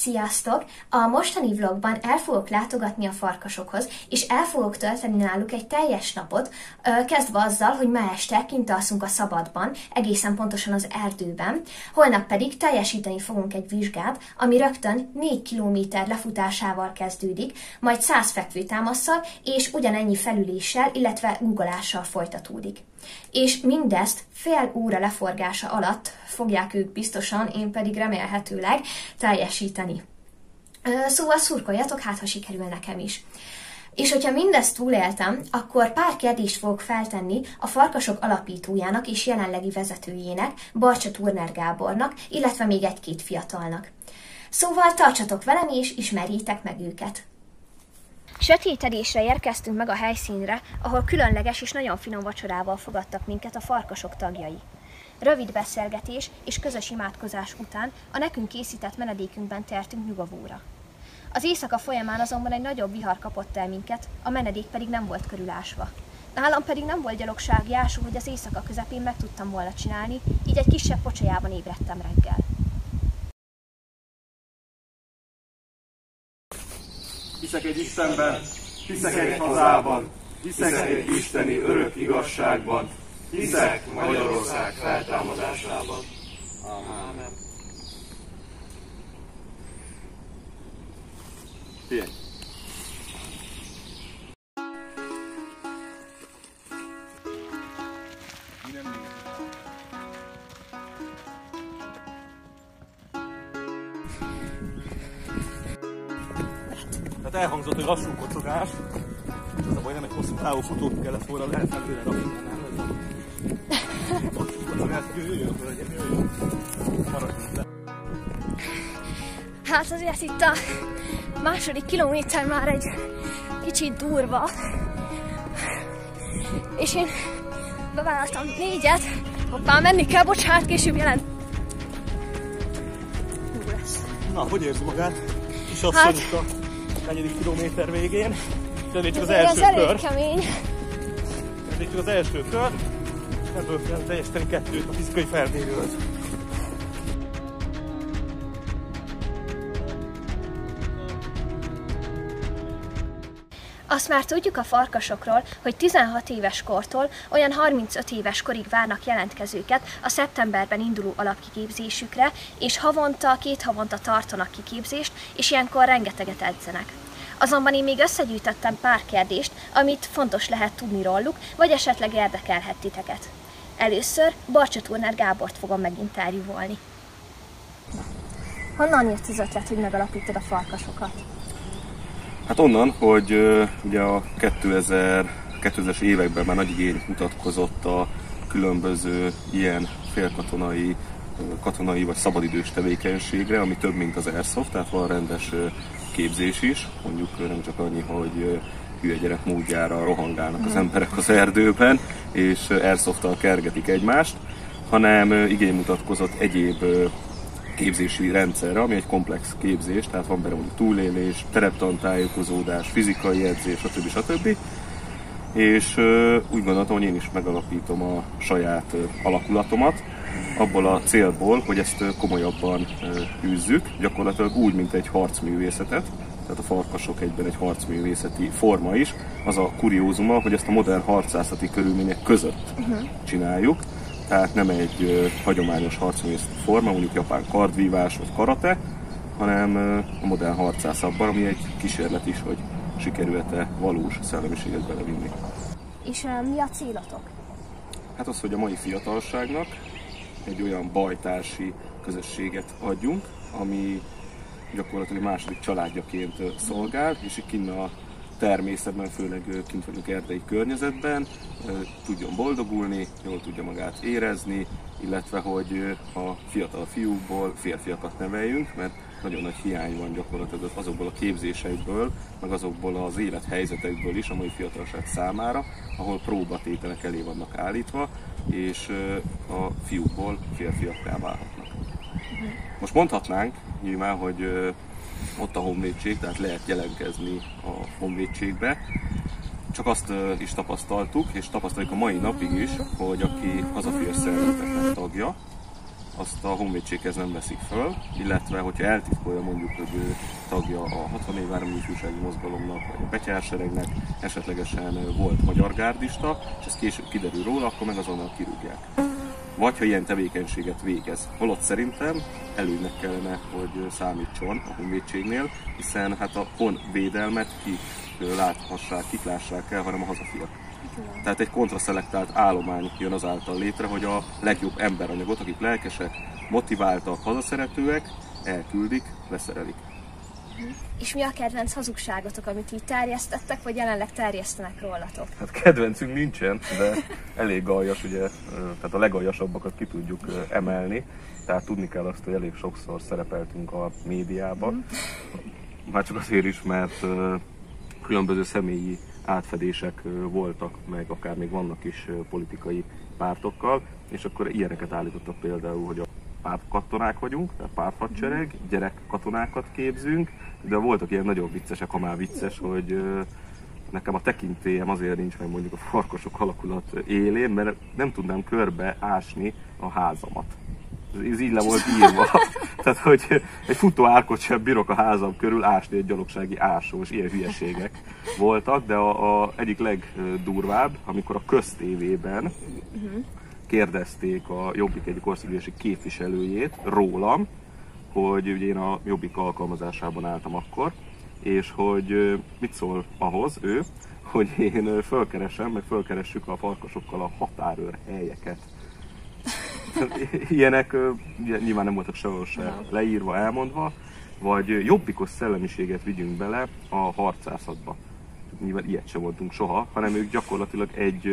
Sziasztok! A mostani vlogban el fogok látogatni a farkasokhoz, és el fogok tölteni náluk egy teljes napot, kezdve azzal, hogy ma este kint alszunk a szabadban, egészen pontosan az erdőben, holnap pedig teljesíteni fogunk egy vizsgát, ami rögtön 4 km lefutásával kezdődik, majd 100 fekvőtámasszal és ugyanennyi felüléssel, illetve uggolással folytatódik. És mindezt fél óra leforgása alatt fogják ők biztosan, én pedig remélhetőleg teljesíteni. Szóval szurkoljatok, hát ha sikerül nekem is. És hogyha mindezt túléltem, akkor pár kérdést fogok feltenni a Farkasok alapítójának és jelenlegi vezetőjének, Barcsa Turner Gábornak, illetve még egy-két fiatalnak. Szóval tartsatok velem és ismerjétek meg őket. Sötétedésre érkeztünk meg a helyszínre, ahol különleges és nagyon finom vacsorával fogadtak minket a farkasok tagjai. Rövid beszélgetés és közös imádkozás után a nekünk készített menedékünkben tertünk nyugovóra. Az éjszaka folyamán azonban egy nagyobb vihar kapott el minket, a menedék pedig nem volt körülásva. Nálam pedig nem volt gyalogsági ásó, hogy az éjszaka közepén meg tudtam volna csinálni, így egy kisebb pocsajában ébredtem reggel. Hiszek egy Istenben, hiszek egy hazában, hiszek egy isteni örök igazságban, hiszek Magyarország feltámadásában. Amen. Figyelj! Tehát elhangzott, hogy lassú kocogás, és az a baj, nem egy hosszú távú futót kellett volna lehet feltétlenül rakni, nem lassú kocogás, jöjjön, jöjjön, jöjjön, maradjunk le. Hát azért itt a második kilométer már egy kicsit durva. És én bevállaltam négyet. Hoppá, menni kell, bocsánat, később jelent. Lesz. Na, hogy érzi magát? Azt Hát- a negyedik kilométer végén. Ez még csak az Ez első elég kör. kemény. Ez még csak az első kör. Ebből kell teljesíteni kettőt a fizikai felmérőt. Azt már tudjuk a farkasokról, hogy 16 éves kortól olyan 35 éves korig várnak jelentkezőket a szeptemberben induló alapkiképzésükre, és havonta, két havonta tartanak kiképzést, és ilyenkor rengeteget edzenek. Azonban én még összegyűjtöttem pár kérdést, amit fontos lehet tudni róluk, vagy esetleg érdekelhet titeket. Először Barcsa Turner Gábort fogom meginterjúvolni. Honnan jött az ötlet, hogy megalapítod a farkasokat? Hát onnan, hogy ugye a 2000, 2000-es években már nagy igény mutatkozott a különböző ilyen félkatonai, katonai vagy szabadidős tevékenységre, ami több, mint az Airsoft, tehát van rendes képzés is, mondjuk nem csak annyi, hogy hülye gyerek módjára rohangálnak az emberek az erdőben, és Airsofttal kergetik egymást, hanem igény mutatkozott egyéb képzési rendszerre, ami egy komplex képzés, tehát van benne mondjuk túlélés, tereptantájékozódás, fizikai edzés, stb. stb. És úgy gondoltam, hogy én is megalapítom a saját alakulatomat, abból a célból, hogy ezt komolyabban űzzük, gyakorlatilag úgy, mint egy harcművészetet, tehát a farkasok egyben egy harcművészeti forma is. Az a kuriózuma, hogy ezt a modern harcászati körülmények között csináljuk, tehát nem egy ö, hagyományos harcművészeti forma, mondjuk japán kardvívás vagy karate, hanem ö, a modern harcászatban, ami egy kísérlet is, hogy sikerült-e valós szellemiséget belevinni. És uh, mi a célotok? Hát az, hogy a mai fiatalságnak egy olyan bajtársi közösséget adjunk, ami gyakorlatilag második családjaként szolgál, és itt kinn a természetben, főleg kint vagyunk erdei környezetben, tudjon boldogulni, jól tudja magát érezni, illetve hogy a fiatal fiúkból férfiakat neveljünk, mert nagyon nagy hiány van gyakorlatilag azokból a képzéseikből, meg azokból az élethelyzetekből is a mai fiatalság számára, ahol próbatételek elé vannak állítva, és a fiúkból férfiakká válhatnak. Most mondhatnánk nyilván, hogy ott a honvédség, tehát lehet jelentkezni a honvédségbe. Csak azt is tapasztaltuk, és tapasztaljuk a mai napig is, hogy aki hazafér szervezeteknek tagja, azt a honvédséghez nem veszik föl, illetve hogyha eltitkolja mondjuk, hogy ő tagja a 64 Vármegyi Ifjúsági Mozgalomnak, vagy a Betyárseregnek, esetlegesen volt magyar gárdista, és ez később kiderül róla, akkor meg azonnal kirúgják. Vagy ha ilyen tevékenységet végez. Holott szerintem előnynek kellene, hogy számítson a honvédségnél, hiszen hát a honvédelmet ki láthassák, kik lássák el, hanem a hazafiak. Tehát egy kontraszelektált állomány jön azáltal létre, hogy a legjobb emberanyagot, akik lelkesek, motiváltak, hazaszeretőek, elküldik, leszerelik. És mi a kedvenc hazugságotok, amit így terjesztettek, vagy jelenleg terjesztenek rólatok? Hát kedvencünk nincsen, de elég aljas, ugye, tehát a legaljasabbakat ki tudjuk emelni. Tehát tudni kell azt, hogy elég sokszor szerepeltünk a médiában. Mm. Már csak azért is, mert különböző személyi átfedések voltak, meg akár még vannak is politikai pártokkal, és akkor ilyeneket állítottak például, hogy a pártkatonák vagyunk, tehát pártfadsereg, gyerek katonákat képzünk, de voltak ilyen nagyon viccesek, ha már vicces, hogy nekem a tekintélyem azért nincs meg mondjuk a farkasok alakulat élén, mert nem tudnám körbe ásni a házamat. Ez így le volt írva. Tehát, hogy egy futó árkot sem bírok a házam körül ásni egy gyalogsági ásós, ilyen hülyeségek voltak, de a, a egyik legdurvább, amikor a köztévében kérdezték a Jobbik egyik országgyűlési képviselőjét rólam, hogy ugye én a Jobbik alkalmazásában álltam akkor, és hogy mit szól ahhoz ő, hogy én fölkeresem, meg fölkeressük a farkasokkal a határőr helyeket Ilyenek nyilván nem voltak sehol se leírva, elmondva, vagy jobbikos szellemiséget vigyünk bele a harcászatba. Nyilván ilyet sem voltunk soha, hanem ők gyakorlatilag egy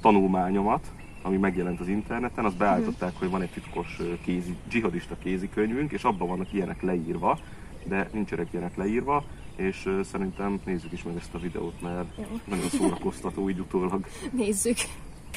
tanulmányomat, ami megjelent az interneten, azt beállították, hogy van egy titkos kézi, dzsihadista kézikönyvünk, és abban vannak ilyenek leírva, de nincsenek ilyenek leírva, és szerintem nézzük is meg ezt a videót, mert Jó. nagyon szórakoztató így utólag. Nézzük.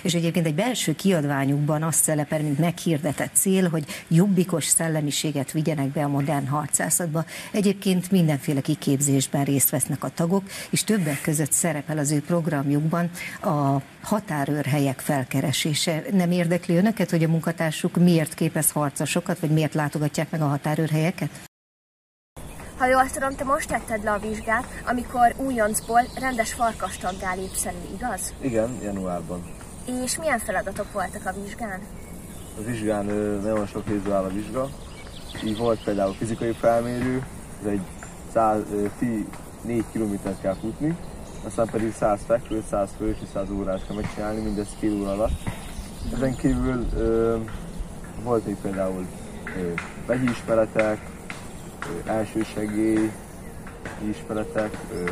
És egyébként egy belső kiadványukban azt szerepel, mint meghirdetett cél, hogy jobbikos szellemiséget vigyenek be a modern harcászatba. Egyébként mindenféle kiképzésben részt vesznek a tagok, és többek között szerepel az ő programjukban a határőrhelyek felkeresése. Nem érdekli önöket, hogy a munkatársuk miért képez harcosokat, vagy miért látogatják meg a határőrhelyeket? Ha jól tudom, te most tetted le a vizsgát, amikor újoncból rendes farkastaggá lépsz elő, igaz? Igen, januárban. És milyen feladatok voltak a vizsgán? A vizsgán nagyon sok részből áll a vizsga. Így volt például fizikai felmérő, ez egy 100, 4 kilométert kell futni, aztán pedig 100 fekvő, 100 fő és 100 órás kell megcsinálni, mindezt fél óra alatt. Ezen kívül ö, volt még például vegyi ismeretek, ö, elsősegély ismeretek, ö,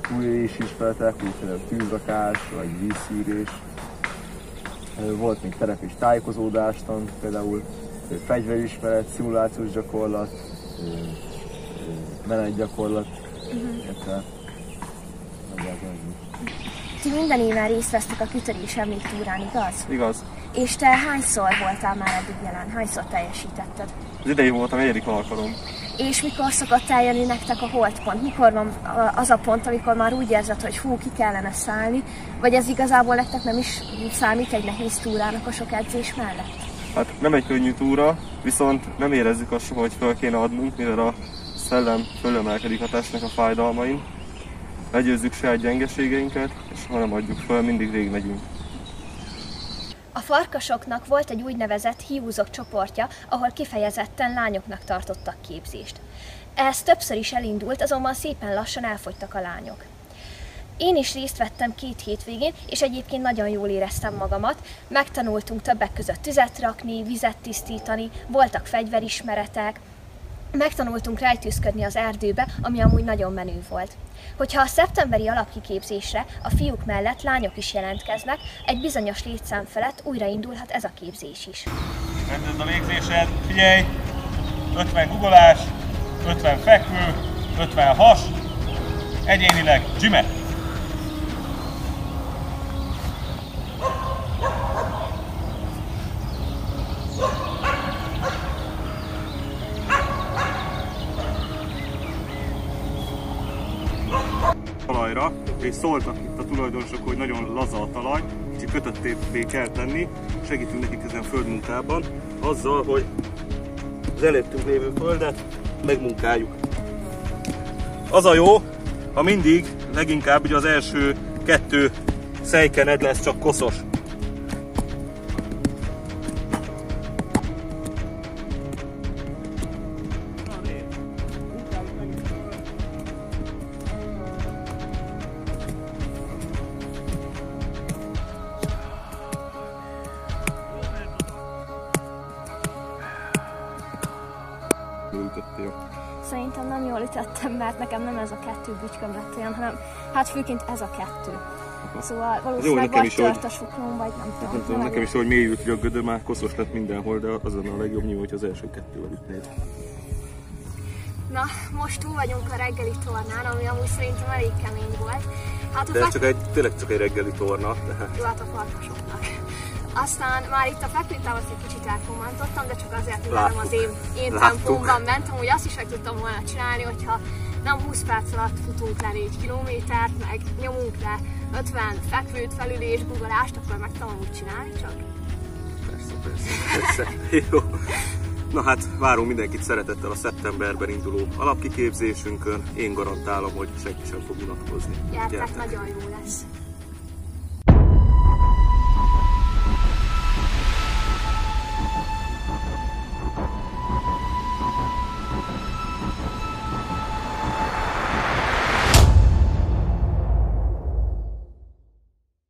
túlélés ismeretek, úgy például tűzrakás, vagy vízszűrés. Volt még terep és tájékozódástan, például fegyverismeret, szimulációs gyakorlat, menetgyakorlat, uh-huh. Ti minden éven részt vesztek a kitörés emléktúrán, igaz? Igaz. És te hányszor voltál már eddig jelen? Hányszor teljesítetted? Az idei volt a negyedik alkalom. És mikor szokott eljönni nektek a holdpont? Mikor van az a pont, amikor már úgy érzed, hogy hú, ki kellene szállni? Vagy ez igazából nektek nem is számít egy nehéz túrának a sok edzés mellett? Hát nem egy könnyű túra, viszont nem érezzük azt hogy fel kéne adnunk, mivel a szellem fölemelkedik a testnek a fájdalmain. Legyőzzük saját gyengeségeinket, és ha nem adjuk fel, mindig végig megyünk. A farkasoknak volt egy úgynevezett hiúzok csoportja, ahol kifejezetten lányoknak tartottak képzést. Ez többször is elindult, azonban szépen lassan elfogytak a lányok. Én is részt vettem két hétvégén, és egyébként nagyon jól éreztem magamat. Megtanultunk többek között tüzet rakni, vizet tisztítani, voltak fegyverismeretek, megtanultunk rejtőzködni az erdőbe, ami amúgy nagyon menő volt. Hogyha a szeptemberi alapkiképzésre a fiúk mellett lányok is jelentkeznek, egy bizonyos létszám felett újraindulhat ez a képzés is. Rendezd a légzésed, figyelj! 50 guggolás, 50 fekvő, 50 has, egyénileg gyümet! Talajra, és szóltak itt a tulajdonosok, hogy nagyon laza a talaj, kötötté kell tenni, segítünk nekik ezen földmunkában, azzal, hogy az előttünk lévő földet megmunkáljuk. Az a jó, ha mindig leginkább ugye az első kettő szejkened lesz csak koszos. Szerintem nem jól ütöttem, mert nekem nem ez a kettő bütyköm lett olyan, hanem hát főként ez a kettő. Szóval valószínűleg nekem vagy is, tört a suklóm, vagy nem tudom. Nem tudom, nekem is, hogy mélyült ki a gödör, már koszos lett mindenhol, de az lenne a legjobb nyilván, hogy az első kettővel ütnéd. Na, most túl vagyunk a reggeli tornán, ami amúgy szerintem elég kemény volt. Hát De ez fek- csak egy, tényleg csak egy reggeli torna, tehát Jó, hát a farkasoknak. Aztán már itt a fekvőtávat egy kicsit elkommentottam, de csak azért, hogy Láttuk. nem az én, én tempómban mentem, hogy azt is meg tudtam volna csinálni, hogyha nem 20 perc alatt futunk le 4 kilométert, meg nyomunk le 50 fekvőt, felülés, gugolást, akkor meg tudom úgy csinálni, csak persze, persze, persze. Jó. Na hát, várunk mindenkit szeretettel a szeptemberben induló alapkiképzésünkön. Én garantálom, hogy senki sem fog unatkozni. gyertek, nagyon jó lesz.